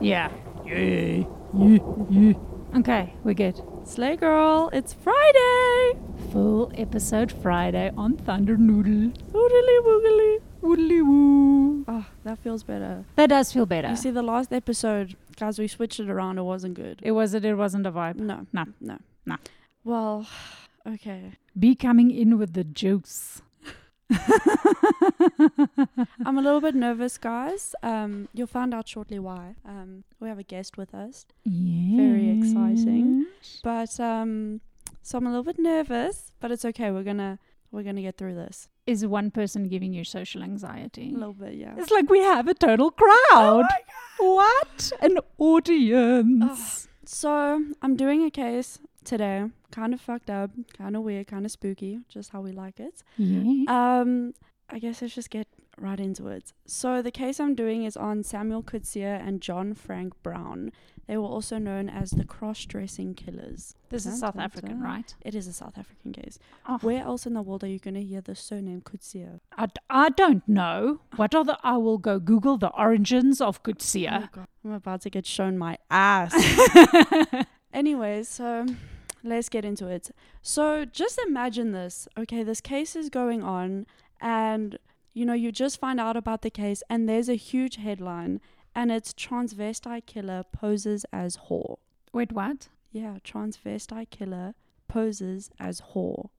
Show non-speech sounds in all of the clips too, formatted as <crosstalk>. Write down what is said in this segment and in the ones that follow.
Yeah. Yeah. Yeah. Yeah. Okay, we're good. Slay girl, it's Friday. Full episode Friday on Thunder Noodle. Oodly woogly. Woodly woo. Oh, that feels better. That does feel better. You see, the last episode, guys, we switched it around. It wasn't good. it wasn't it wasn't a vibe. No, No. no, No. Well, <sighs> okay. Be coming in with the juice. <laughs> I'm a little bit nervous, guys. Um, you'll find out shortly why. Um, we have a guest with us, Yeah. Very exciting. but um, so I'm a little bit nervous, but it's okay. We're gonna we're gonna get through this. Is one person giving you social anxiety? A little bit, yeah. It's like we have a total crowd. what? An audience. So I'm doing a case today. Kind of fucked up, kind of weird, kind of spooky, just how we like it. Yeah. Um, I guess let's just get right into it. So the case I'm doing is on Samuel Coetzee and John Frank Brown. They were also known as the cross-dressing killers. this is South dun, African, dun. right? It is a South African case. Oh. Where else in the world are you going to hear the surname Coetzee? I, d- I don't know. What are the? I will go Google the origins of Coetzee. Oh I'm about to get shown my ass. <laughs> Anyways, so let's get into it. So just imagine this. Okay, this case is going on, and you know, you just find out about the case, and there's a huge headline, and it's transvestite killer poses as whore. Wait, what? Yeah, transvestite killer poses as whore.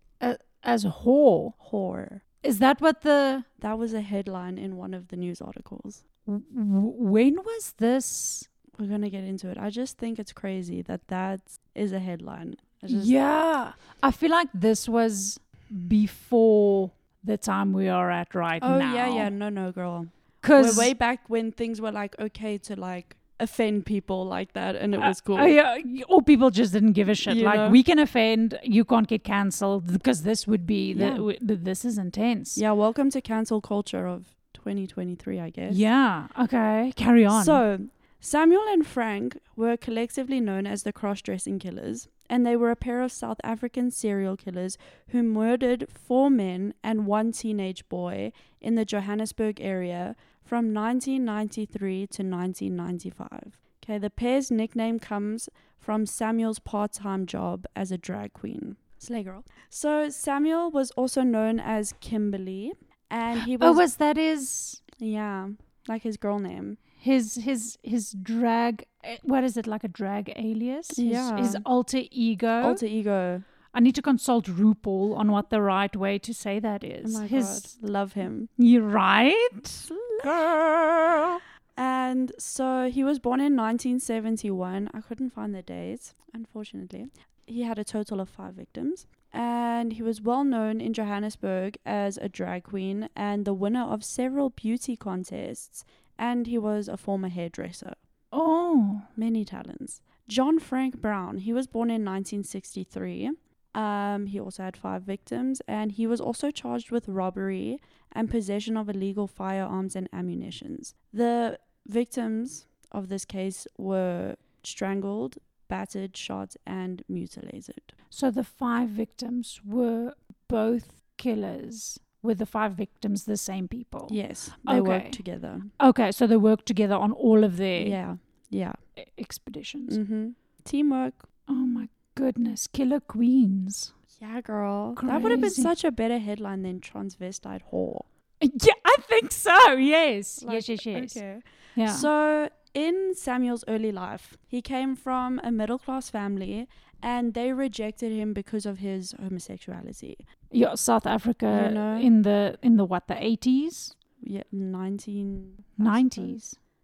As whore? Whore. Is that what the? That was a headline in one of the news articles. w- When was this? We're gonna get into it. I just think it's crazy that that is a headline. I yeah, I feel like this was before the time we are at right Oh now. yeah, yeah. No, no, girl. Because way back when things were like okay to like offend people like that, and it was cool. Uh, yeah, or people just didn't give a shit. You like know? we can offend, you can't get cancelled because this would be the, Yeah. w- the this is intense. Yeah, welcome to cancel culture of 2023, I guess. Yeah. Okay. Carry on. So, Samuel and Frank were collectively known as the cross dressing killers, and they were a pair of South African serial killers who murdered four men and one teenage boy in the Johannesburg area from 1993 to 1995. Okay, the pair's nickname comes from Samuel's part time job as a drag queen. Slay girl. So, Samuel was also known as Kimberly, and he oh, was. oh, was that his yeah, like his girl name. His his his drag? eh, What is it like a drag alias? His, Yeah. His alter ego. Alter ego. I need to consult RuPaul on what the right way to say that is. Oh my his, god, love him. You're right? Girl. And so he was born in 1971. I couldn't find the date, unfortunately. He had a total of five victims. And he was well known in Johannesburg as a drag queen and the winner of several beauty contests. And he was a former hairdresser. Oh. Many talents. John Frank Brown, he was born in 1963. Um, he also had five victims, and he was also charged with robbery and possession of illegal firearms and ammunitions. The victims of this case were strangled, battered, shot, and mutilated. So the five victims were both killers. Were the five victims the same people? Yes, they Okay. worked together. Okay, so they worked together on all of their Yeah, yeah. expeditions. Mm-hmm. Teamwork. Oh my goodness, killer queens. Yeah, girl. That would have been such a better headline than transvestite whore. Yeah, I think so. Yes, Like, yes, yes, yes. Okay. Yeah. So, in Samuel's early life, he came from a middle class family and they rejected him because of his homosexuality. yeah, South Africa You know? in the in the what the eighties, Yeah, 19 I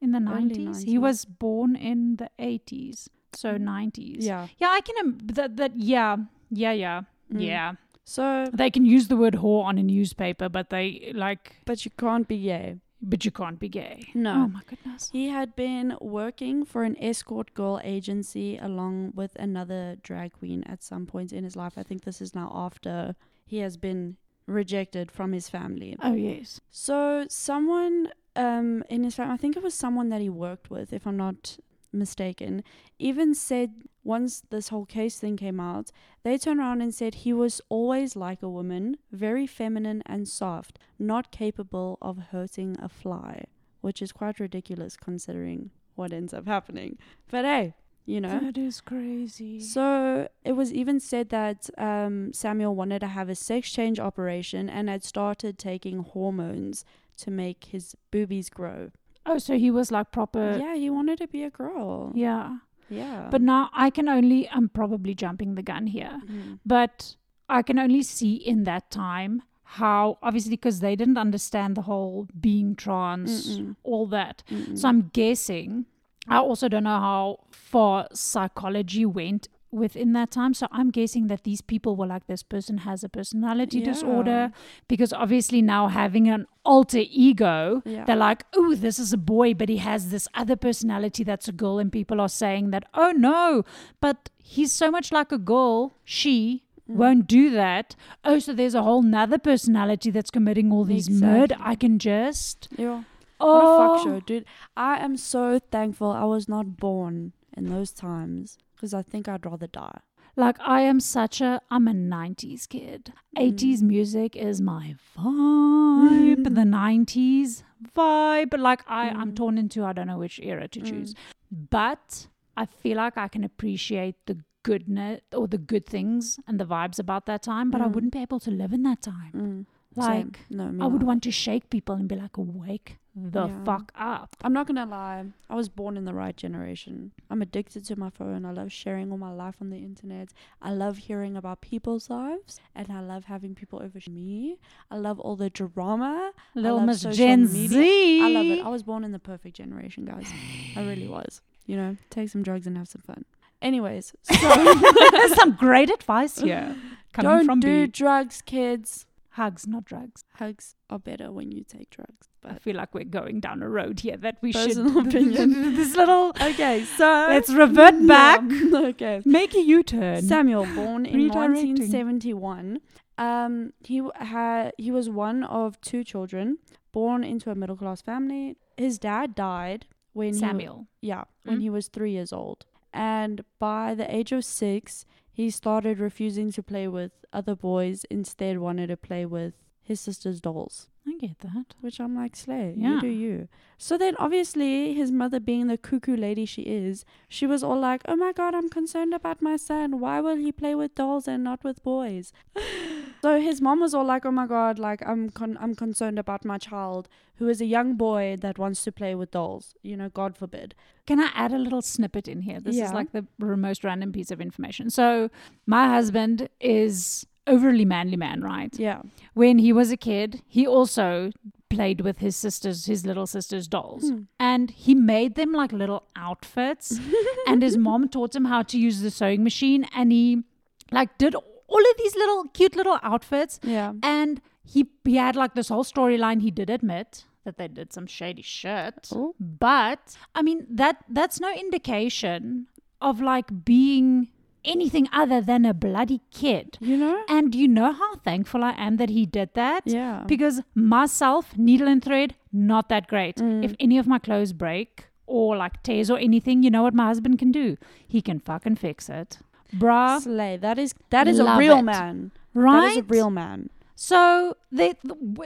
in the nineties. He was born in the eighties, so nineties. Yeah. yeah. I can that that yeah, yeah, yeah, Mm. yeah. So, They can use the word whore on a newspaper, but they like, but you can't be gay. But you can't be gay. No. Oh my goodness. He had been working for an escort girl agency along with another drag queen at some point in his life. I think this is now after he has been rejected from his family. Oh yes. So someone um in his family, I think it was someone that he worked with, if I'm not mistaken, even said once this whole case thing came out, they turned around and said he was always like a woman, very feminine and soft, not capable of hurting a fly, which is quite ridiculous considering what ends up happening. But hey, you know. That is crazy. So it was even said that um, Samuel wanted to have a sex change operation and had started taking hormones to make his boobies grow. oh, so he was like proper. yeah, he wanted to be a girl. Yeah. Yeah. But now I can only, I'm probably jumping the gun here, Mhm. but I can only see in that time how, obviously, because they didn't understand the whole being trans, Mm-mm. all that. Mm-mm. So I'm guessing, I also don't know how far psychology went within that time. So I'm guessing that these people were like, this person has a personality Yeah. disorder, because obviously now having an alter ego, Yeah. they're like, oh, this is a boy, but he has this other personality that's a girl. And people are saying that, oh no, but he's so much like a girl, she. Mm. Won't do that. Oh, so there's a whole nother personality that's committing all these murder. I can just. Yeah. Oh, What a fuck show, dude. I am so thankful I was not born in those times because I think I'd rather die. Like I am such a I'm a 90s kid. 80s Mm. music is my vibe. the 90s vibe. But Like I I'm Mm. torn into I don't know which era to Mm. choose. But I feel like I can appreciate the goodness or the good things and the vibes about that time, but I Mm. wouldn't be able to live in that time. Like no, I would want to shake people and be like, wake the Yeah. fuck up. I'm not gonna lie. I was born in the right generation. I'm addicted to my phone. I love sharing all my life on the internet. I love hearing about people's lives, and I love having people over me. I love all the drama. Little Miss social Gen media. Z. I love it. I was born in the perfect generation, guys. I really <sighs> was. You know, take some drugs and have some fun. Anyways, so <laughs> <laughs> Some great advice here. Coming don't from do B. drugs, kids. Hugs, not drugs. Hugs are better when you take drugs. But I feel like we're going down a road here that we shouldn't. Personal <laughs> should. opinion. this little. <laughs> okay, so Let's revert <laughs> back. Yeah, okay. Make a U-turn. Samuel, born in 1971, um, he had he was one of two children, born into a middle class family. His dad died when he Samuel. yeah, when Mm. he was three years old, and by the age of six, he started refusing to play with other boys. Instead, wanted to play with his sister's dolls. I get that. Which I'm like, slay, Yeah. you do you. So then, obviously, his mother, being the cuckoo lady she is, she was all like, oh my god, I'm concerned about my son. Why will he play with dolls and not with boys? <laughs> so his mom was all like, oh my god, like, I'm, con- I'm concerned about my child, who is a young boy that wants to play with dolls. You know, God forbid. Can I add a little snippet in here? This Yeah. is like the most random piece of information. So, my husband is overly manly man, right? Yeah. When he was a kid, he also played with his sisters, his little sisters' dolls, Hmm. and he made them like little outfits. <laughs> and his mom taught him how to use the sewing machine, and he like did all of these little cute little outfits. Yeah. And he he had like this whole storyline. He did admit that they did some shady shit, Oh. but I mean that that's no indication of like being anything other than a bloody kid. You know? And you know how thankful I am that he did that? Yeah. Because myself, needle and thread, not that great. Mm. If any of my clothes break or like tears or anything, you know what my husband can do? He can fucking fix it. Bruh. Slay. That is that is a real it. man. Right? That is a real man. So they,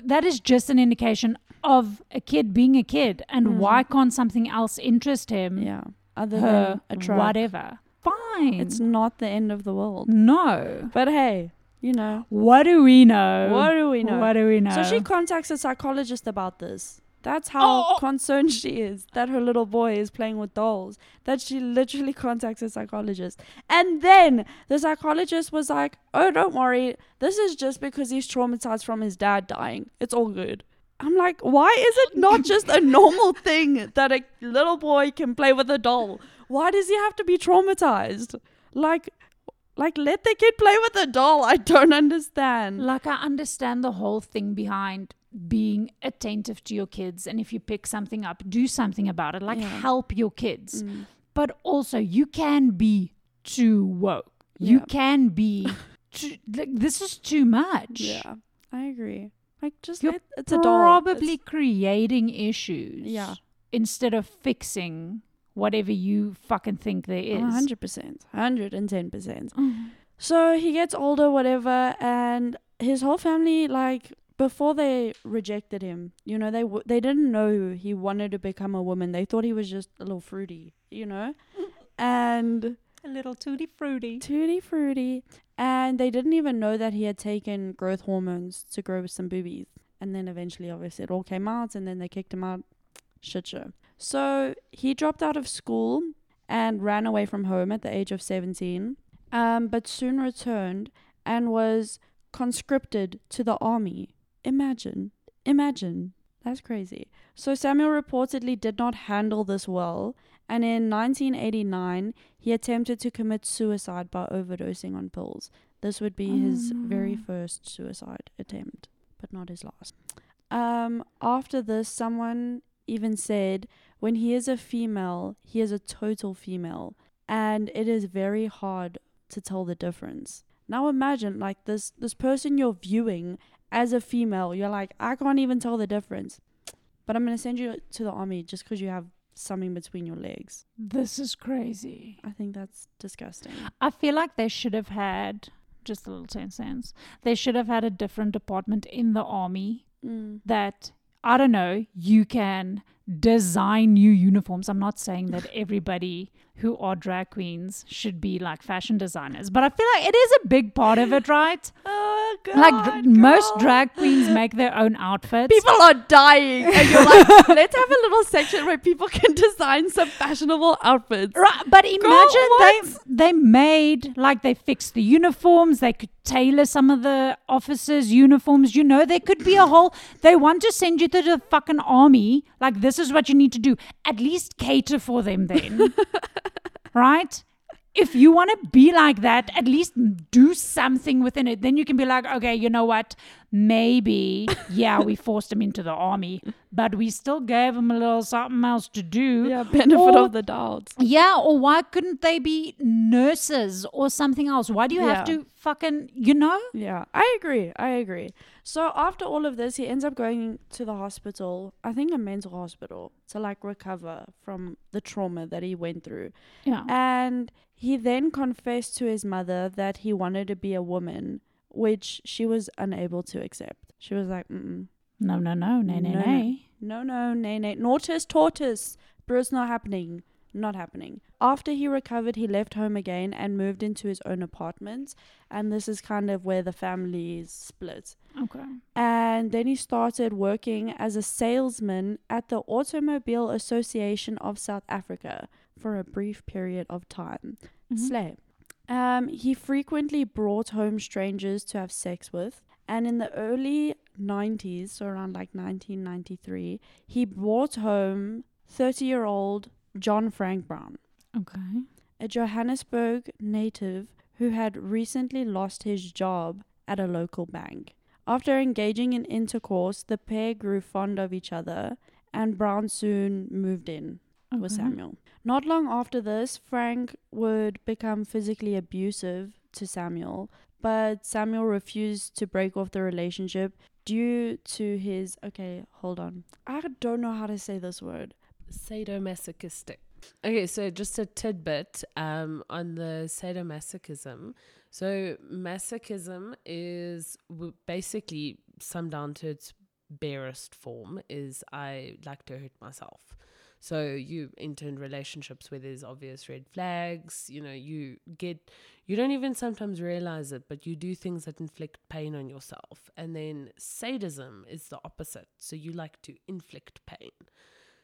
that is just an indication of a kid being a kid. And Mm. why can't something else interest him, Yeah. Other her, than a truck. whatever? Fine. It's not the end of the world. no. But hey, you know, What do we know? what do we know? What do we know? So she contacts a psychologist about this. That's how oh, oh. concerned she is that her little boy is playing with dolls. That she literally contacts a psychologist. And then the psychologist was like, Oh, don't worry. This is just because he's traumatized from his dad dying. It's all good. I'm like, why is it not <laughs> just a normal thing that a little boy can play with a doll? Why does he have to be traumatized? Like, like let the kid play with a doll. I don't understand. Like, I understand the whole thing behind being attentive to your kids. And if you pick something up, do something about it. Like, Yeah. help your kids. Mm. But also, you can be too woke. You can be <laughs> too, like, this is too much. Yeah, I agree. Like, just You're let, it's a. Probably It's- creating issues. Yeah. Instead of fixing whatever you fucking think there is. a hundred percent, hundred and ten percent. Mm. So he gets older, whatever, and his whole family like before they rejected him, you know, they w- they didn't know he wanted to become a woman. They thought he was just a little fruity, you know, <laughs> and A little tutti fruity. tutti fruity, and they didn't even know that he had taken growth hormones to grow some boobies. And then eventually, obviously, it all came out, and then they kicked him out. Shit show. So he dropped out of school and ran away from home at the age of 17, um, but soon returned and was conscripted to the army. Imagine, imagine. That's crazy. So Samuel reportedly did not handle this well, and in 1989, he attempted to commit suicide by overdosing on pills. This would be his very Mm. first suicide attempt, but not his last. Um, after this, someone even said when he is a female, he is a total female, and it is very hard to tell the difference. Now imagine like this this person you're viewing as a female, you're like, I can't even tell the difference. But I'm gonna send you to the army just because you have something between your legs. This is crazy. I think that's disgusting. I feel like they should have had just a little 10 cents. They should have had a different department in the army Mm. that I don't know, you can design new uniforms. I'm not saying that everybody who are drag queens should be like fashion designers, but I feel like it is a big part of it, right? <gasps> Oh god. like dr- most drag queens make their own outfits. people are dying and you're like, <laughs> let's have a little section where people can <laughs> design some fashionable outfits. Right, but imagine they they made like they fixed the uniforms. They could tailor some of the officers' uniforms. You know, there could be a whole. They want to send you to the fucking army. Like this is what you need to do. At least cater for them then, <laughs> right? If you want to be like that, at least do something within it. Then you can be like, okay, you know what? Maybe, yeah, we <laughs> forced him into the army, but we still gave him a little something else to do. Yeah, benefit Or- of the doubt. Yeah, or why couldn't they be nurses or something else? Why do you have to fucking, you know? Yeah, I agree. I agree. So after all of this, he ends up going to the hospital, I think a mental hospital, to like recover from the trauma that he went through. Yeah. And he then confessed to his mother that he wanted to be a woman, which she was unable to accept. She was like, Mm-mm. No, no, no, nay, nay, nay. no, no, nay, nay, nautis tortoise. Bruce, not happening. Not happening. After he recovered, he left home again and moved into his own apartment. And this is kind of where the family split. Okay. And then he started working as a salesman at the Automobile Association of South Africa for a brief period of time. Mhm. Slay. Um, he frequently brought home strangers to have sex with. And in the early 90s, so around like 1993, he brought home 30 year old John Frank Brown, Okay. a Johannesburg native who had recently lost his job at a local bank. After engaging in intercourse, the pair grew fond of each other, and Brown soon moved in with Okay. Samuel. Not long after this, Frank would become physically abusive to Samuel, but Samuel refused to break off the relationship due to his. Okay, hold on. I don't know how to say this word. Sadomasochistic. Okay, so just a tidbit um, on the sadomasochism. So, masochism is basically summed down to its barest form is I like to hurt myself. So you enter in relationships where there's obvious red flags, you know, you get you don't even sometimes realize it, but you do things that inflict pain on yourself. And then sadism is the opposite. So you like to inflict pain.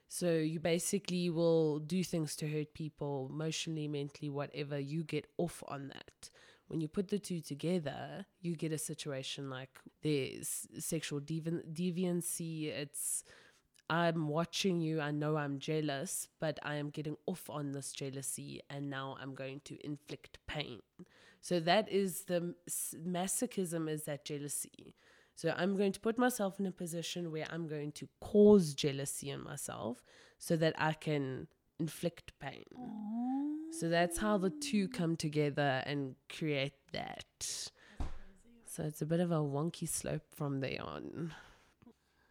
So you basically will do things to hurt people emotionally, mentally, whatever. You get off on that. When you put the two together, you get a situation like there's sexual devi- deviancy. It's I'm watching you. I know I'm jealous, but I am getting off on this jealousy, and now I'm going to inflict pain. So that is the masochism is that jealousy. So I'm going to put myself in a position where I'm going to cause jealousy in myself so that I can inflict pain. So that's how the two come together and create that. So it's a bit of a wonky slope from there on.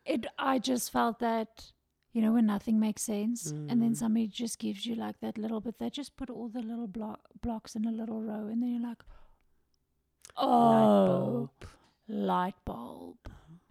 It. I just felt that, you know, when nothing makes sense, and then Mm. somebody just gives you like that little bit. They just put all the little block blocks in a little row, and then you're like, oh. Light bulb.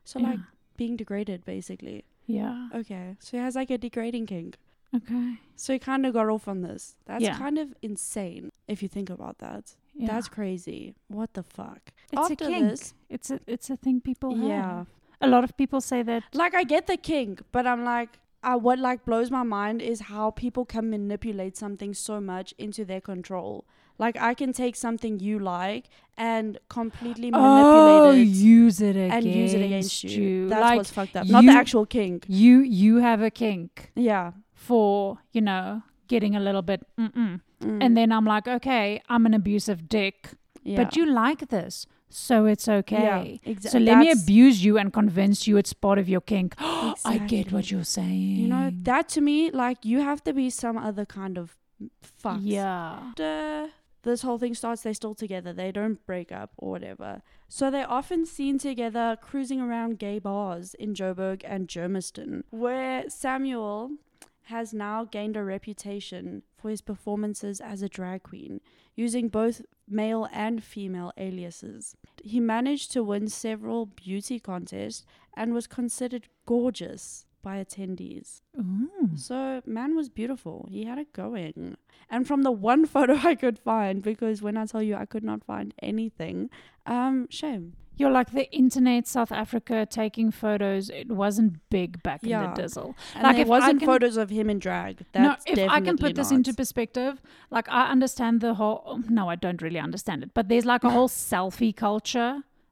So Yeah. like being degraded, basically. Yeah. Okay, so he has like a degrading kink. Okay. So he kind of got off on this. That's Yeah. kind of insane if you think about that. Yeah. That's crazy. What the fuck? it's After a kink. this, It's a it's a thing people have. yeah. A lot of people say that. Like I get the kink, but I'm like, uh, what like blows my mind is how people can manipulate something so much into their control. Like I can take something you like and completely Oh, manipulate it use it against and use it against you. you. That's like what's fucked up. Not the actual kink. you you have a kink Yeah. for you know getting a little bit mm-mm. Mm. and then i'm like okay i'm an abusive dick yeah. but you like this so it's okay Yeah, exa- so let me abuse you and convince you it's part of your kink <gasps> i get what you're saying You know, that to me, like you have to be some other kind of fuck. yeah After this whole thing starts, they're still together. They don't break up or whatever. So they're often seen together cruising around gay bars in Joburg and Germiston, where Samuel has now gained a reputation for his performances as a drag queen, using both male and female aliases. He managed to win several beauty contests and was considered gorgeous by attendees. Ooh. So, man was beautiful. He had it going. And from the one <laughs> photo I could find, because when I tell you I could not find anything, um, shame. You're like the internet South Africa taking photos. It wasn't big back Yeah. in the dizzle. And Like, there if I wasn't can- photos of him in drag. That's no, if I can put this into perspective, like I understand the whole. No, I don't really understand it, but there's like a whole <laughs> selfie culture,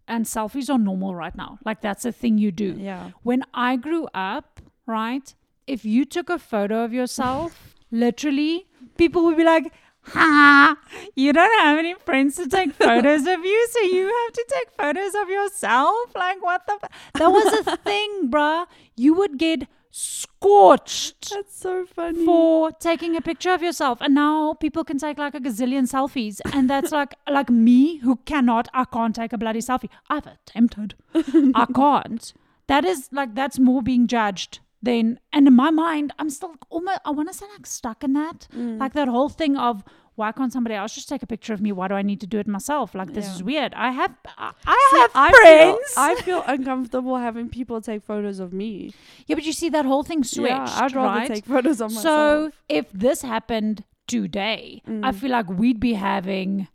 and selfies are normal right now. Like that's a thing you do. Yeah. When I grew up, right, if you took a photo of yourself, literally, people would be like. Ha! You don't have any friends to take photos of you, so you have to take photos of yourself. Like what the? F- that was a thing, <laughs> bruh. You would get scorched That's so funny. for taking a picture of yourself and now people can take like a gazillion selfies and that's like like me who cannot i can't take a bloody selfie i've attempted <laughs> i can't that is like that's more being judged than and in my mind i'm still almost i want to say like stuck in that Mm. like that whole thing of why can't somebody else just take a picture of me why do i need to do it myself like this Yeah. is weird i have i, I See, have I friends Feel, I feel uncomfortable having people take photos of me. yeah but you see that whole thing switched yeah, I'd rather right? take photos of myself. So if this happened today, I Mm. feel like we'd be having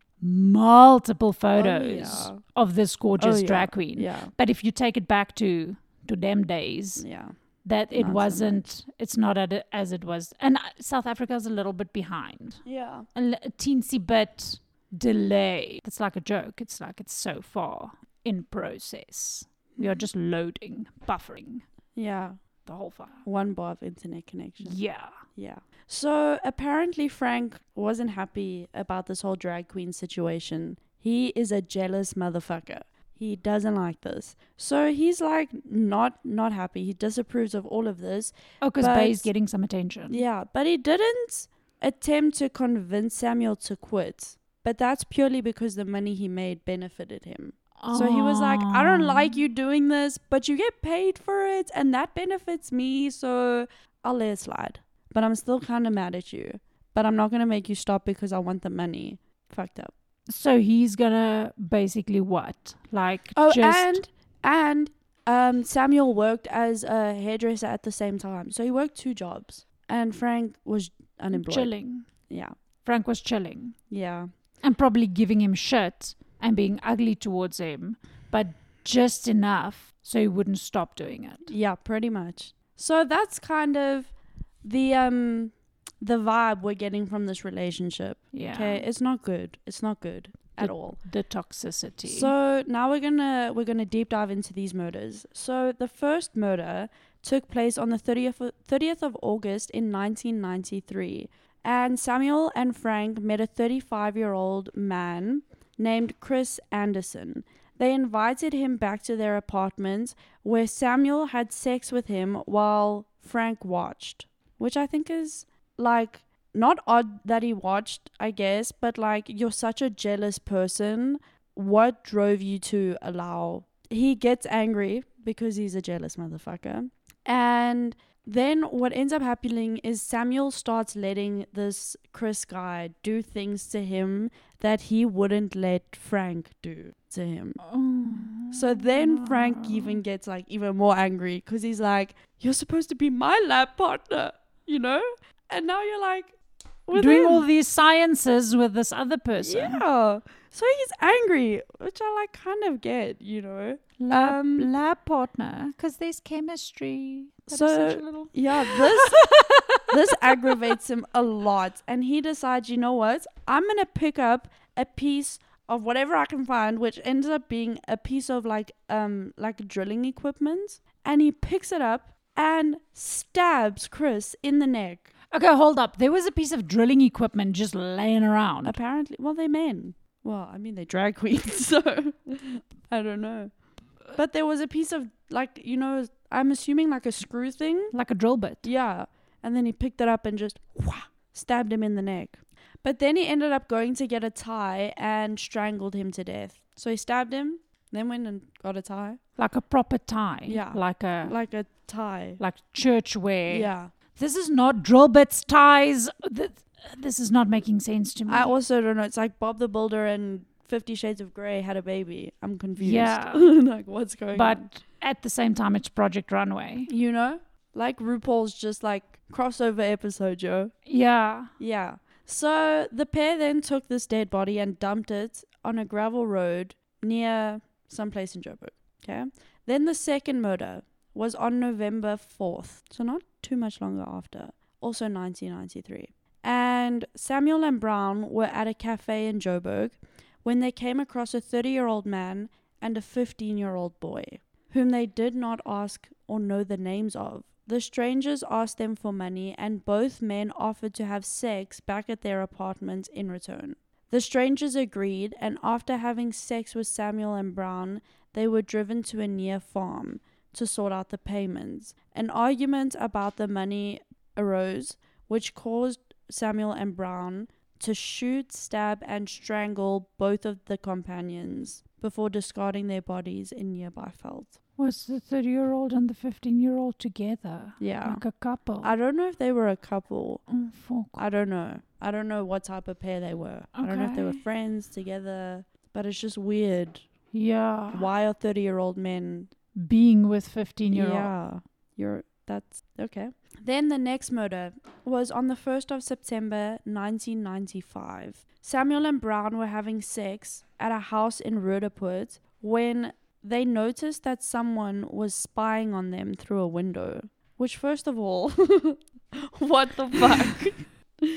multiple photos Oh, yeah. of this gorgeous Oh, drag queen. Yeah. But if you take it back to to them days, Yeah. That it Not wasn't, it's not at it as it was. And uh, South Africa's a little bit behind, Yeah. a, l- a teensy bit delay. It's like a joke. It's like it's so far in process. We are just loading, buffering Yeah. the whole file. One bar of internet connection. Yeah. Yeah. So apparently Frank wasn't happy about this whole drag queen situation. He is a jealous motherfucker. He doesn't like this. So he's like not not happy. He disapproves of all of this. Oh, because Bay's getting some attention. Yeah, but he didn't attempt to convince Samuel to quit. But that's purely because the money he made benefited him. So he was like, I don't like you doing this, but you get paid for it, and that benefits me, so I'll let it slide. But I'm still kind of mad at you. But I'm not going to make you stop because I want the money. Fucked up. So he's gonna basically what? Like Oh, just and and um, Samuel worked as a hairdresser at the same time. So he worked two jobs. And Frank was unemployed. chilling. Yeah. Frank was chilling Yeah. and probably giving him shit and being ugly towards him, but just enough so he wouldn't stop doing it. Yeah, pretty much. So that's kind of the um the vibe we're getting from this relationship. Yeah. Okay, it's not good. It's not good at The- all. The toxicity. So now we're gonna we're gonna deep dive into these murders. So the first murder took place on the 30th 30th of August in 1993, and Samuel and Frank met a 35 year old man named Chris Anderson. They invited him back to their apartment where Samuel had sex with him while Frank watched, which I think is like not odd that he watched, I guess, but like you're such a jealous person. What drove you to allow? He gets angry because he's a jealous motherfucker. And then what ends up happening is Samuel starts letting this Chris guy do things to him that he wouldn't let Frank do to him. So oh then Frank even gets like even more angry because he's like, "You're supposed to be my lab partner, you know," and now you're like, doing him. all these sciences with this other person. Yeah. So he's angry, which I like kind of get, you know. Lab, Um, lab partner, because there's chemistry. That So- little- Yeah, this <laughs> this aggravates him a lot and he decides, you know what? I'm going to pick up a piece of whatever I can find which ends up being a piece of like um like drilling equipment and he picks it up and stabs Chris in the neck. Okay, hold up. There was a piece of drilling equipment just laying around. Apparently, well they're men. Well, I mean they're drag queens, <laughs> so I don't know. But there was a piece of like, you know, I'm assuming like a screw thing like a drill bit. Yeah. And then he picked it up and just stabbed him in the neck. But then he ended up going to get a tie and strangled him to death. So he stabbed him, then went and got a tie. Like a proper tie. Yeah. Like a Like a tie. like church wear. Yeah. This is not drill bits, ties. This is not making sense to me. I also don't know. It's like Bob the Builder and Fifty Shades of Grey had a baby. I'm confused. Yeah. <laughs> like, what's going but on? But at the same time, it's Project Runway. You know? Like RuPaul's just like crossover episode, Joe. Yeah. Yeah. So the pair then took this dead body and dumped it on a gravel road near someplace in Joburg. Okay. Then the second murder was on November 4th. So not too much longer after. Also 1993. And Samuel and Brown were at a cafe in Joburg when they came across a 30 year old man and a 15 year old boy, whom they did not ask or know the names of. The strangers asked them for money, and both men offered to have sex back at their apartment in return. The strangers agreed, and after having sex with Samuel and Brown, they were driven to a near farm to sort out the payments. An argument about the money arose, which caused Samuel and Brown to shoot, stab, and strangle both of the companions before discarding their bodies in nearby veld. Was the 30 year old and the 15 year old together? Yeah. Like a couple. I don't know if they were a couple. oh, fuck. I don't know. I don't know what type of pair they were. Okay. I don't know if they were friends together, but it's just weird. Yeah. Why are 30 year old men? Being with 15 year old. Yeah. You're, that's okay. Then the next murder was on the 1st of September 1995. Samuel and Brown were having sex at a house in Roodepoort when they noticed that someone was spying on them through a window. Which, first of all, <laughs> what the fuck? <laughs>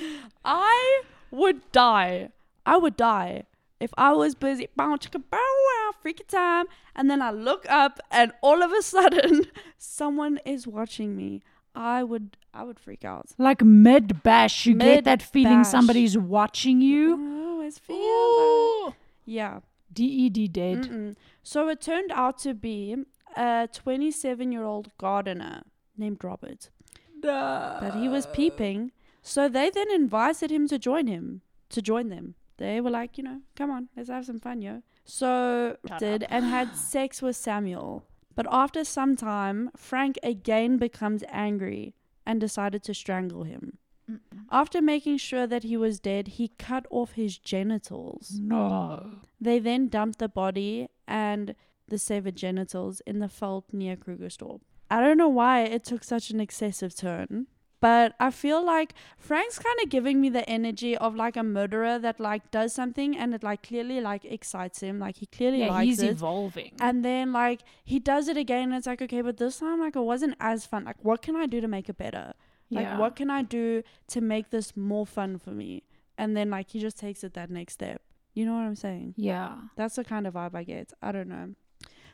I would die. I would die if I was busy. Bow chicka bow freaky time. And then I look up and all of a sudden <laughs> someone is watching me. I would I would freak out. Like mid bash, you get that feeling somebody's watching you. I always feel that. Yeah. DED dead. Mm-mm. So it turned out to be a 27 year old gardener named Robert. But he was peeping. So they then invited him to join him, to join them. They were like, you know, come on, let's have some fun, yo. So Shut did and had <sighs> sex with Samuel. But after some time, Frank again becomes angry and decided to strangle him. After making sure that he was dead, he cut off his genitals. No. They then dumped the body and the severed genitals in the veld near Krugersdorp. I don't know why it took such an excessive turn, but I feel like Frank's kind of giving me the energy of like a murderer that like does something and it like clearly like excites him, like he clearly Yeah, likes he's it. evolving. And then like he does it again and it's like okay, but this time like it wasn't as fun. Like what can I do to make it better? Like yeah. what can I do to make this more fun for me? And then like he just takes it that next step. You know what I'm saying? Yeah. That's the kind of vibe I get. I don't know.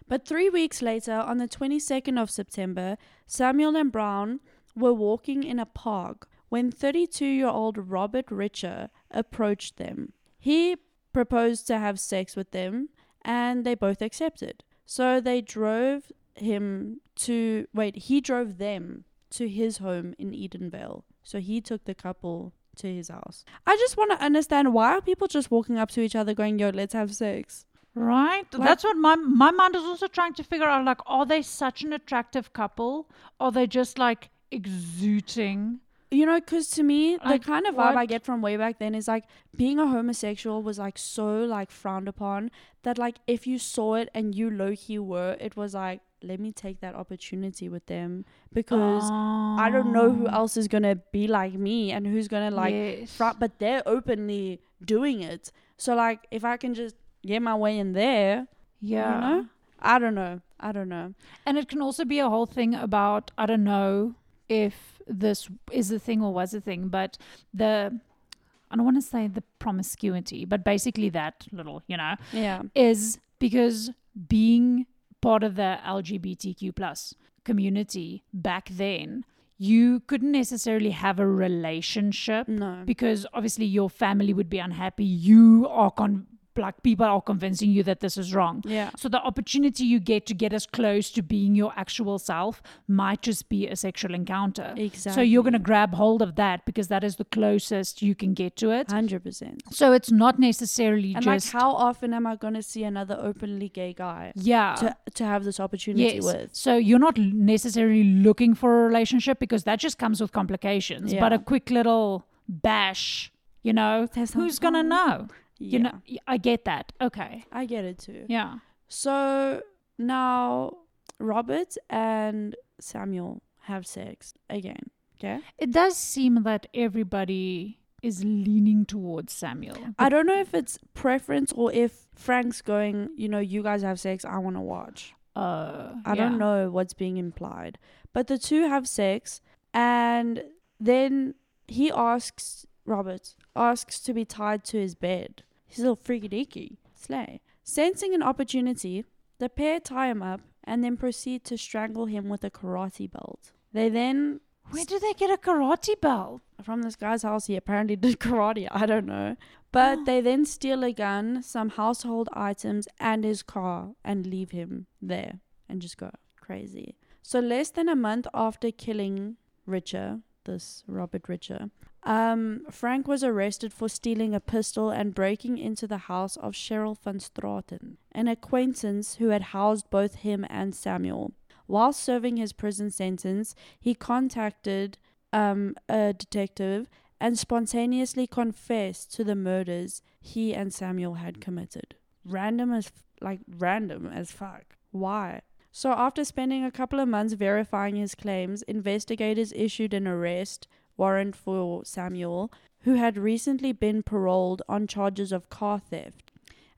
But three weeks later, on the 22nd of September, Samuel and Brown were walking in a park when 32 year old Robert Richer approached them. He proposed to have sex with them, and they both accepted. So they drove him to, wait, he drove them to his home in Edenvale. So he took the couple to his house. I just want to understand why are people just walking up to each other going, yo, let's have sex? Right. Like- That's what my my mind is also trying to figure out. Like, are they such an attractive couple? Are they just like exuding. You know, because to me, the kind of vibe I get from way back then is like being a homosexual was like so like frowned upon that like if you saw it and you low key were, it was like let me take that opportunity with them because I don't know who Oh, else is gonna be like me and who's gonna like yes. fr- but they're openly doing it. So like if I can just get my way in there, yeah. you know, I don't know, I don't know. And it can also be a whole thing about I don't know if this is a thing or was a thing, but the I don't want to say the promiscuity, but basically that little, you know, Yeah, is because being part of the LGBTQ plus community back then, you couldn't necessarily have a relationship no, because obviously your family would be unhappy. You are con like people are convincing you that this is wrong. yeah, So the opportunity you get to get as close to being your actual self might just be a sexual encounter. exactly. So you're going to grab hold of that because that is the closest you can get to it. hundred percent. So it's not necessarily And just like, how often am I gonna see another openly gay guy yeah. to to have this opportunity Yes. with? So you're not necessarily looking for a relationship because that just comes with complications. Yeah. But a quick little bash, you know, who's going to fun. Yeah, You know, I get that. Okay. I get it too. Yeah. So now Robert and Samuel have sex again. Okay. It does seem that everybody is leaning towards Samuel. I don't know if it's preference or if Frank's going, you know, you guys have sex, I want to watch. Uh, I yeah. don't know what's being implied. But the two have sex and then he asks Robert asks to be tied to his bed. He's a little freaky deaky. Slay. Sensing an opportunity, the pair tie him up and then proceed to strangle him with a karate belt. They then Where do they get a karate belt? from this guy's house he apparently did karate, I don't know. But <gasps> they then steal a gun, some household items and his car and leave him there and just go crazy. So less than a month after killing Richer, this Robert Richer, um, Frank was arrested for stealing a pistol and breaking into the house of Cheryl van Straten, an acquaintance who had housed both him and Samuel. While serving his prison sentence, he contacted um, a detective and spontaneously confessed to the murders he and Samuel had committed. Random as like random as fuck. Why? So after spending a couple of months verifying his claims, investigators issued an arrest warrant for Samuel, who had recently been paroled on charges of car theft.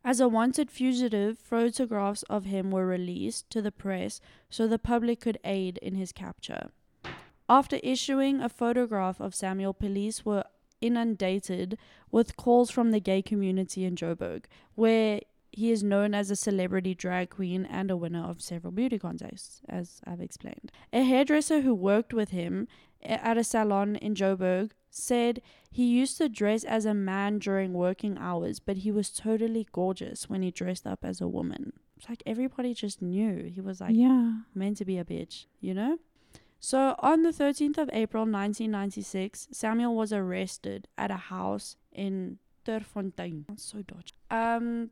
As a wanted fugitive, photographs of him were released to the press so the public could aid in his capture. After issuing a photograph of Samuel, police were inundated with calls from the gay community in Joburg, where he is known as a celebrity drag queen and a winner of several beauty contests, as I've explained. A hairdresser who worked with him at a salon in Joburg said he used to dress as a man during working hours, but he was totally gorgeous when he dressed up as a woman. It's like everybody just knew he was like yeah. meant to be a bitch, you know? So on the 13th of April 1996, Samuel was arrested at a house in Terfontein. That's so dodgy. Um,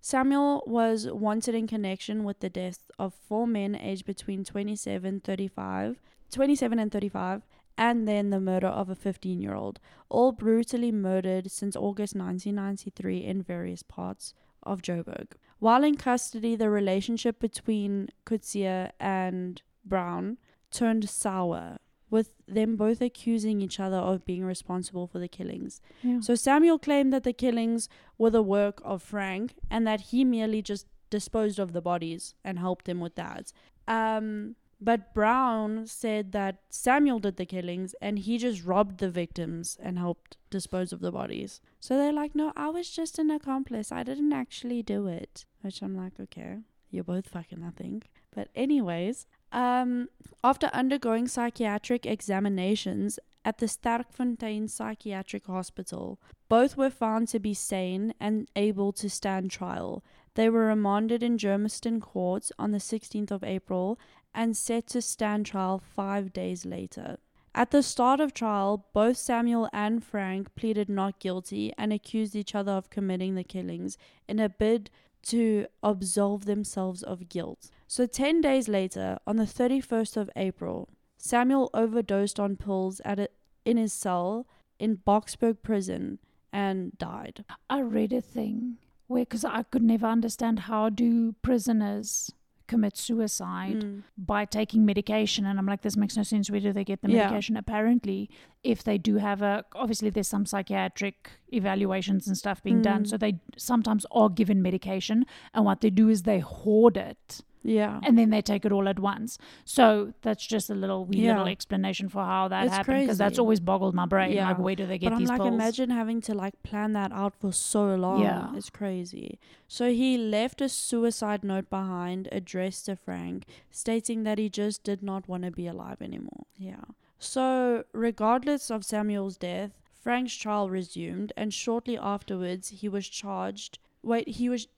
Samuel was wanted in connection with the deaths of four men aged between 27, 35, 27 and 35, and then the murder of a 15 year old, all brutally murdered since August 1993 in various parts of Joburg. While in custody, the relationship between Coetzee and Brown turned sour, with them both accusing each other of being responsible for the killings. yeah. So Samuel claimed that the killings were the work of Frank and that he merely just disposed of the bodies and helped him with that. Um, but Brown said that Samuel did the killings and he just robbed the victims and helped dispose of the bodies. So they're like, no, I was just an accomplice. I didn't actually do it. Which I'm like, okay, you're both fucking, I think. But, anyways, um, after undergoing psychiatric examinations at the Sterkfontein Psychiatric Hospital, both were found to be sane and able to stand trial. They were remanded in Germiston Court on the 16th of April and set to stand trial five days later. At the start of trial, both Samuel and Frank pleaded not guilty and accused each other of committing the killings in a bid to absolve themselves of guilt. So, 10 days later, on the 31st of April, Samuel overdosed on pills at a, in his cell in Boksburg prison and died. I read a thing where, because I could never understand how do prisoners commit suicide Mm. by taking medication, and I'm like, this makes no sense. Where do they get the Yeah. medication? Apparently, if they do have a, obviously there's some psychiatric evaluations and stuff being done, Mm. so they sometimes are given medication, and what they do is they hoard it. Yeah. and then they take it all at once. So that's just a little wee Yeah. little explanation for how that It's happened because that's always boggled my brain. Yeah. Like, where do they get but I'm these like, pills? imagine having to like plan that out for so long. Yeah. It's crazy. So he left a suicide note behind addressed to Frank, stating that he just did not want to be alive anymore. Yeah. So, regardless of Samuel's death, Frank's trial resumed, and shortly afterwards, he was charged. Wait, he was.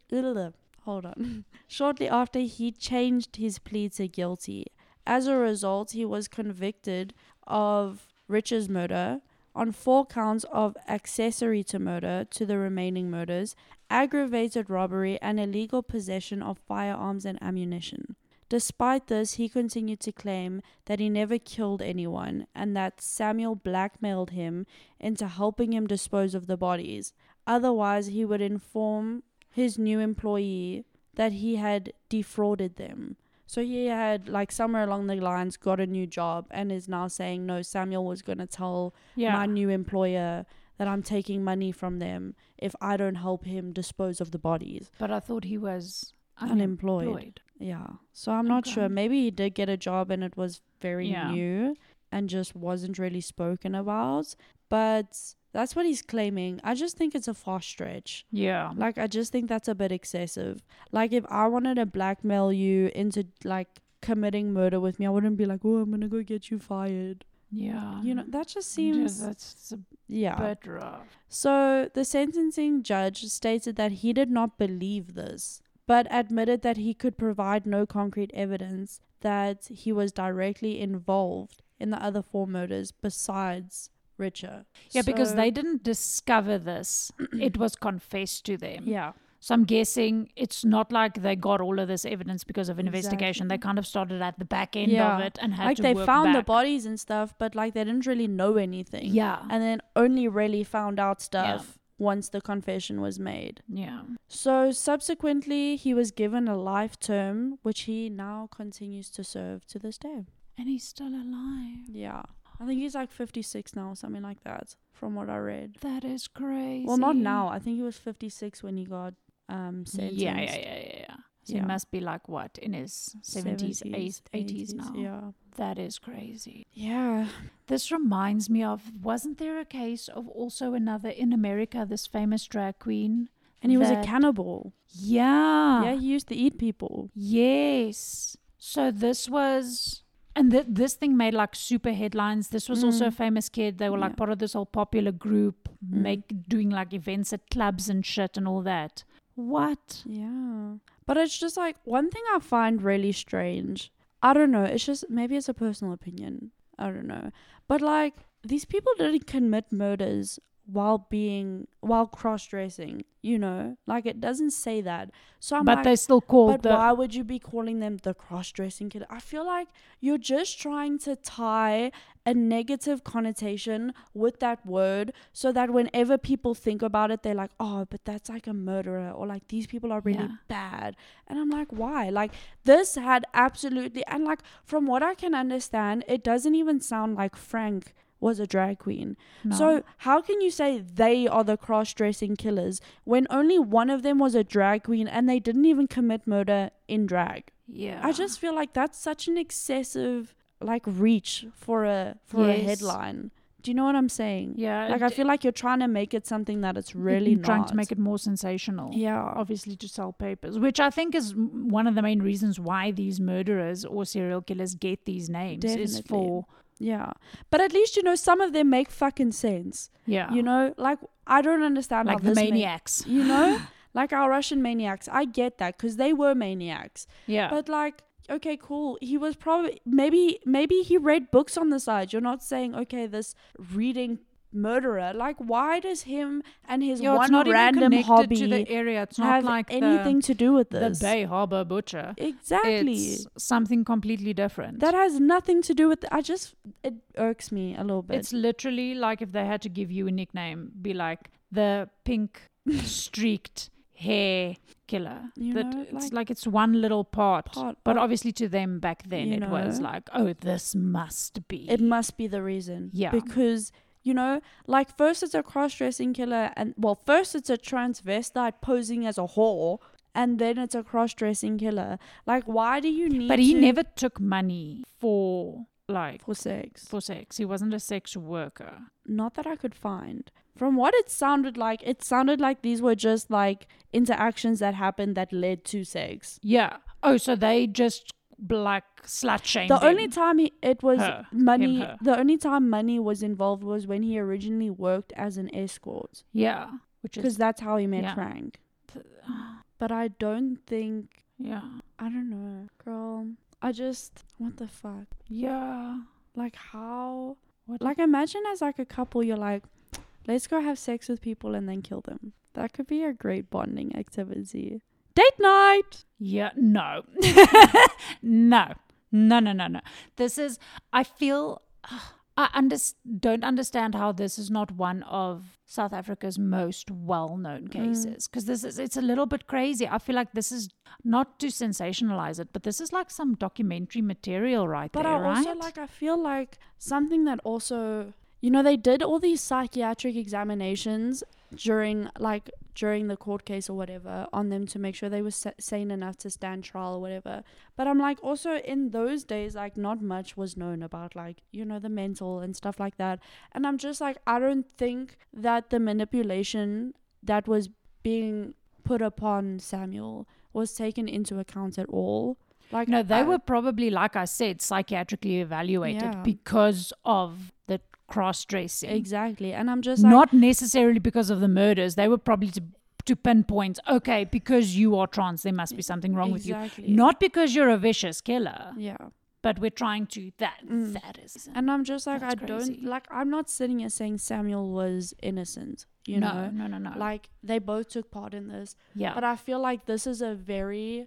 Hold on. <laughs> shortly after, he changed his plea to guilty. As a result, he was convicted of Richard's murder on four counts of accessory to murder to the remaining murders, aggravated robbery, and illegal possession of firearms and ammunition. Despite this, he continued to claim that he never killed anyone and that Samuel blackmailed him into helping him dispose of the bodies. Otherwise, he would inform his new employee that he had defrauded them. So he had, like, somewhere along the lines, got a new job and is now saying, No, Samuel was going to tell yeah. my new employer that I'm taking money from them if I don't help him dispose of the bodies. but I thought he was Unemployed. unemployed. Yeah. So I'm not sure. Maybe he did get a job and it was very Yeah. new and just wasn't really spoken about. But that's what he's claiming. I just think it's a far stretch. Yeah. Like, I just think that's a bit excessive. Like, if I wanted to blackmail you into, like, committing murder with me, I wouldn't be like, oh, I'm going to go get you fired. yeah. You know, that just seems. that's a Yeah. bit rough. So the sentencing judge stated that he did not believe this, but admitted that he could provide no concrete evidence that he was directly involved in the other four murders besides Richard. Yeah, because they didn't discover this. <clears throat> it was confessed to them. Yeah. So I'm guessing it's not like they got all of this evidence because of an investigation. They kind of started at the back end Yeah. of it and had to. Like to they found the bodies and stuff, but like they didn't really know anything. Yeah. And then only really found out stuff once the confession was made. yeah. So subsequently, he was given a life term, which he now continues to serve to this day. And he's still alive. Yeah. I think he's like 56 now, something like that, from what I read. That is crazy. Well, not now. I think he was 56 when he got um sentenced. Yeah, yeah, yeah, yeah, yeah. So Yeah. he must be like what in his seventies, 70s, eighties now. Yeah. That is crazy. Yeah. This reminds me of wasn't there a case of also another in America, this famous drag queen? And he was a cannibal. Yeah. Yeah, he used to eat people. Yes. So this was, and th- this thing made like super headlines. This was also a Mm. famous kid. They were like Yeah. part of this whole popular group, Mm. make doing like events at clubs and shit and all that. What? Yeah. But it's just like one thing I find really strange. I don't know. It's just maybe it's a personal opinion. I don't know. But like these people didn't commit murders while being while cross dressing, you know? Like it doesn't say that. So I'm but like they still called But the. why would you be calling them the cross dressing kid? I feel like you're just trying to tie a negative connotation with that word so that whenever people think about it, they're like, oh, but that's like a murderer or like these people are really Yeah. bad. And I'm like, why? Like this had absolutely, and like from what I can understand, it doesn't even sound like Frank was a drag queen. No. So how can you say they are the cross-dressing killers when only one of them was a drag queen and they didn't even commit murder in drag? yeah, I just feel like that's such an excessive like reach for a for a headline. Do you know what I'm saying? yeah. Like I feel like you're trying to make it something that it's really you're trying to make it more sensational. yeah. obviously to sell papers, which I think is one of the main reasons why these murderers or serial killers get these names is for Yeah. But at least you know some of them make fucking sense. yeah, You know, like I don't understand like how the maniacs. you know, <laughs> like our Russian maniacs. I get that because they were maniacs. Yeah, But like, okay, cool. He was probably maybe maybe he read books on the side. You're not saying okay, this reading murderer. Like, why does him and his it's one random hobby to the area. It's not like anything to do with the, this? the Bay Harbor butcher. Exactly. It's something completely different. that has nothing to do with. I just it irks me a little bit. It's literally like if they had to give you a nickname, be like the pink <laughs> streaked hair killer. You that know, it's like- like, it's one little part. Part- but but- obviously to them back then it was like, oh, this must be. it must be the reason. Yeah. Because you know, like first it's a cross-dressing killer, and well, first it's a transvestite posing as a whore, and then it's a cross-dressing killer. Like, why do you need? but he to- never took money for like for sex. for sex. He wasn't a sex worker. Not that I could find. From what it sounded like, it sounded like these were just like interactions that happened that led to sex. Yeah. Oh, so they just like slut The only time he, it was Her. money, Him, the only time money was involved was when he originally worked as an escort, yeah, which because that's how he met yeah. Frank. But I don't think yeah, I don't know, girl. I just what the fuck? yeah. Like how? What Like imagine as like a couple, you're like, let's go have sex with people and then kill them. That could be a great bonding activity. Date night. Yeah, no. <laughs> no. No, no, no, no. This is, I feel, I under, don't understand how this is not one of South Africa's most well known Mm. cases. Because this is, it's a little bit crazy. I feel like this is not to sensationalize it, but this is like some documentary material right But there, I also like I feel like something that also you know they did all these psychiatric examinations during like during the court case or whatever on them to make sure they were sa- sane enough to stand trial or whatever. But I'm like also in those days like not much was known about like you know the mental and stuff like that. And I'm just like I don't think that the manipulation that was being put upon Samuel was taken into account at all. Like No, they I- were probably, like I said, psychiatrically evaluated Yeah. because of cross dressing. Exactly. And I'm just like, Not necessarily because of the murders. They were probably to, to pinpoint, okay, because you are trans, there must be something wrong with you. Not because you're a vicious killer, Yeah. but we're trying to, that, Mm. that is. And I'm just like, I crazy. don't, like, I'm not sitting here saying Samuel was innocent, you no, know? no, no, no. Like, they both took part in this. yeah. But I feel like this is a very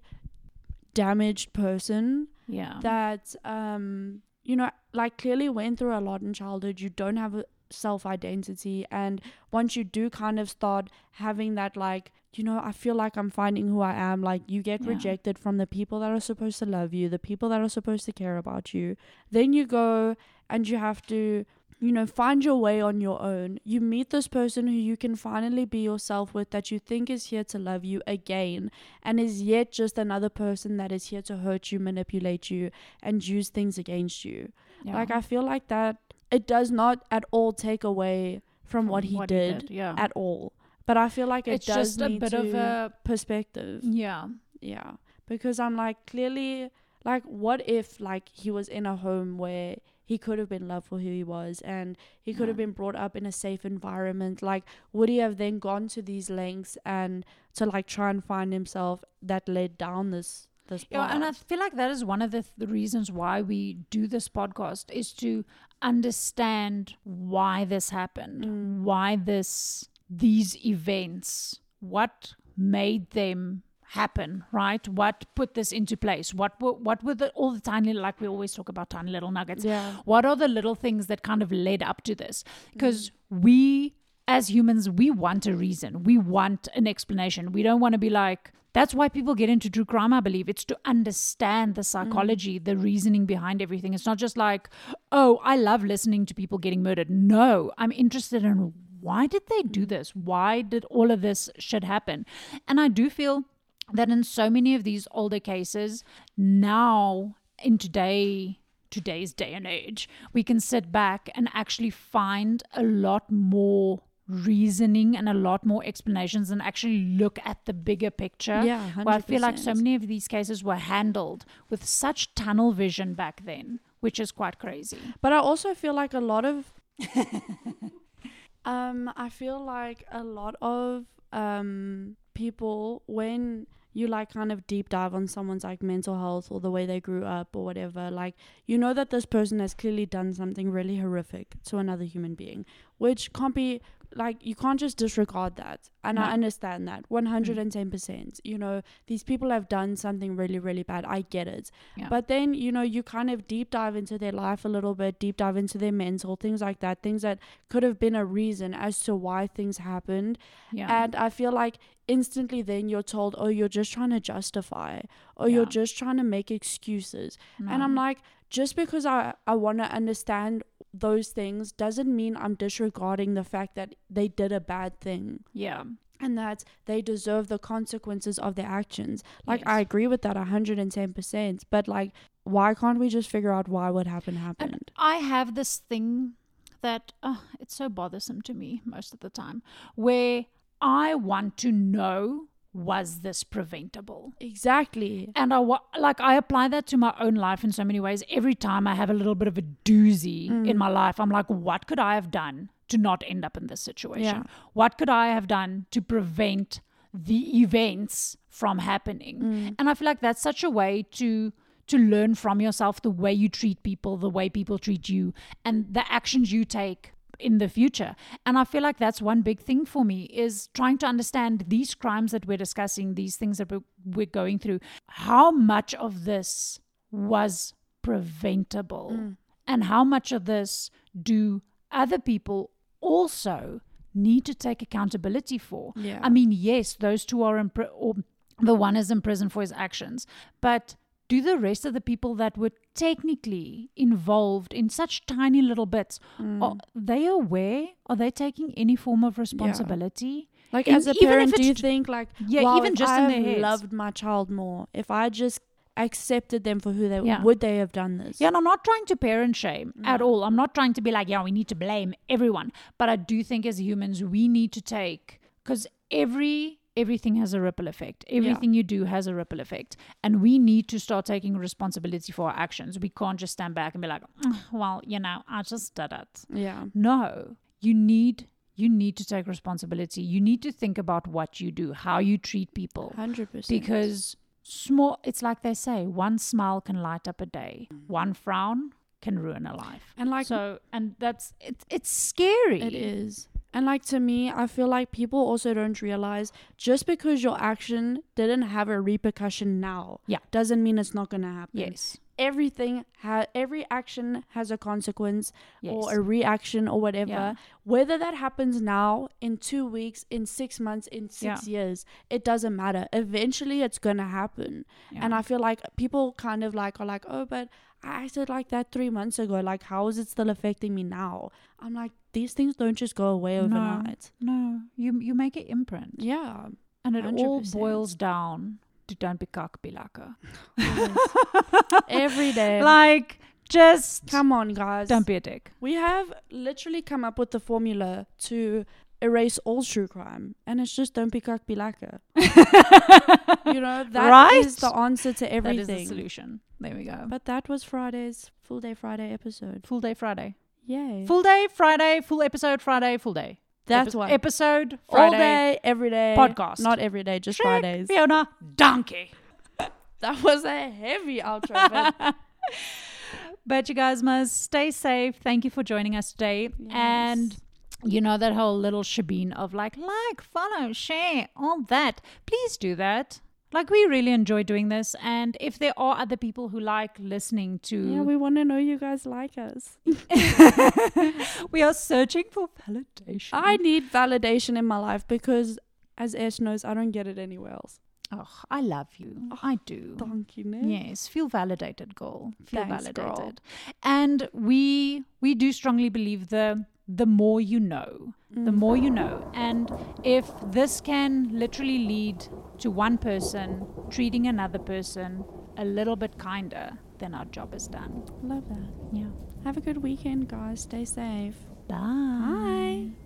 damaged person yeah. that, um, you know, like clearly went through a lot in childhood. You don't have a self identity. And once you do kind of start having that, like, you know, I feel like I'm finding who I am. Like, you get Yeah. rejected from the people that are supposed to love you, the people that are supposed to care about you. Then you go and you have to, you know, find your way on your own. You meet this person who you can finally be yourself with that you think is here to love you again and is yet just another person that is here to hurt you, manipulate you, and use things against you. yeah. Like, I feel like that it does not at all take away from, what, he, did Yeah. at all. But I feel like it it's does just a bit of a, perspective. yeah. Yeah. Because I'm like, clearly, like, what if, like, he was in a home where he could have been loved for who he was and he could have been brought up in a safe environment? Like, would he have then gone to these lengths and to, like, try and find himself that led down this, this Yeah, and I feel like that is one of the, the reasons why we do this podcast is to understand why this happened, Mm. why this these events, what made them happen, right? What put this into place? What were what were the all the tiny like we always talk about tiny little nuggets. yeah. What are the little things that kind of led up to this? Mm. Because we as humans, we want a reason. We want an explanation. We don't want to be like, that's why people get into true crime, I believe. It's to understand the mm. psychology, the reasoning behind everything. It's not just like, oh, I love listening to people getting murdered. No, I'm interested in why did they do mm. this? Why did all of this shit happen? And I do feel that in so many of these older cases, now in today today's day and age, we can sit back and actually find a lot more reasoning and a lot more explanations and actually look at the bigger picture. Yeah, Well, I feel like so many of these cases were handled with such tunnel vision back then, which is quite crazy. But I also feel like a lot of <laughs> um I feel like a lot of um people when you like kind of deep dive on someone's like mental health or the way they grew up or whatever, like you know that this person has clearly done something really horrific to another human being, which can't be like you can't just disregard that. And No. I understand that 110%. Mm. You know, these people have done something really, really bad. I get it. Yeah. But then, you know, you kind of deep dive into their life a little bit, deep dive into their mental, things like that, things that could have been a reason as to why things happened. Yeah. And I feel like instantly then you're told, oh, you're just trying to justify, or you're just trying to make excuses. And I'm like, just because I, I want to understand those things doesn't mean I'm disregarding the fact that they did a bad thing yeah. and that they deserve the consequences of their actions. Like, I agree with that 110%, but like, why can't we just figure out why what happened happened? And I have this thing that oh, it's so bothersome to me most of the time, where I want to know was this preventable? exactly. And I like I apply that to my own life in so many ways. Every time I have a little bit of a doozy mm. in my life, I'm like, what could I have done to not end up in this situation? Yeah. What could I have done to prevent the events from happening? Mm. And I feel like that's such a way to to learn from yourself the way you treat people, the way people treat you, and the actions you take in the future. And I feel like that's one big thing for me is trying to understand these crimes that we're discussing, these things that we're, going through, how much of this was preventable mm. and how much of this do other people also need to take accountability for. Yeah. I mean, yes, those two are in pri- or the one is in prison for his actions, but do the rest of the people that were technically involved in such tiny little bits hmm. are they aware? Are they taking any form of responsibility? Like In- as a parent, do you think like Yeah, wow, even just I in their loved my child more, if I just accepted them for who they Yeah. would they have done this? Yeah, and I'm not trying to parent shame at all. I'm not trying to be like, yeah, we need to blame everyone. But I do think as humans, we need to take because every everything has a ripple effect. Everything you do has a ripple effect, and we need to start taking responsibility for our actions. We can't just stand back and be like, "Mm, well, you know, I just did it. Yeah. No, you need you need to take responsibility. You need to think about what you do, how you treat people Hundred percent. because small it's like they say one smile can light up a day one frown can ruin a life and like so and that's it's it's scary It is. And like to me, I feel like people also don't realize just because your action didn't have a repercussion now, Yeah. doesn't mean it's not gonna happen. yes Everything ha- every action has a consequence yes or a reaction or whatever. Yeah. Whether that happens now, in two weeks, in six months, in six years, it doesn't matter. Eventually it's gonna happen. Yeah. And I feel like people kind of like are like, oh, but I acted like that three months ago. Like, how is it still affecting me now? I'm like, these things don't just go away overnight. no no. you you make an imprint Yeah. and it all 100%. boils down to don't be cockbilaka Every day. <laughs> like just Come on, guys. don't be a dick We have literally come up with the formula to erase all true crime, and it's just don't be cock, be. <laughs> You know, that is Right? the answer to everything. that is the solution there we go But that was Friday's full day Friday episode. full day friday Yay. full day friday full episode friday full day That's Epi- why. episode All day, every day. podcast. Not every day, just Shrek, Fridays. Fiona, donkey. <laughs> That was a heavy outro. but <laughs> But you guys must stay safe. Thank you for joining us today. And you know that whole little shebeen of like, like, follow, share, all that. Please do that. Like we really enjoy doing this. And if there are other people who like listening to yeah, we want to know you guys like us. <laughs> we are searching for validation. I need validation in my life because, as Ash knows, I don't get it anywhere else. oh, I love you. I do. Thank you, Nick. Yes, feel validated, girl. Feel Thanks, validated. girl. And we we do strongly believe the the more you know, the Mm. more you know. And if this can literally lead to one person treating another person a little bit kinder, then our job is done. Love that. Yeah. Have a good weekend, guys. Stay safe. Bye. Bye.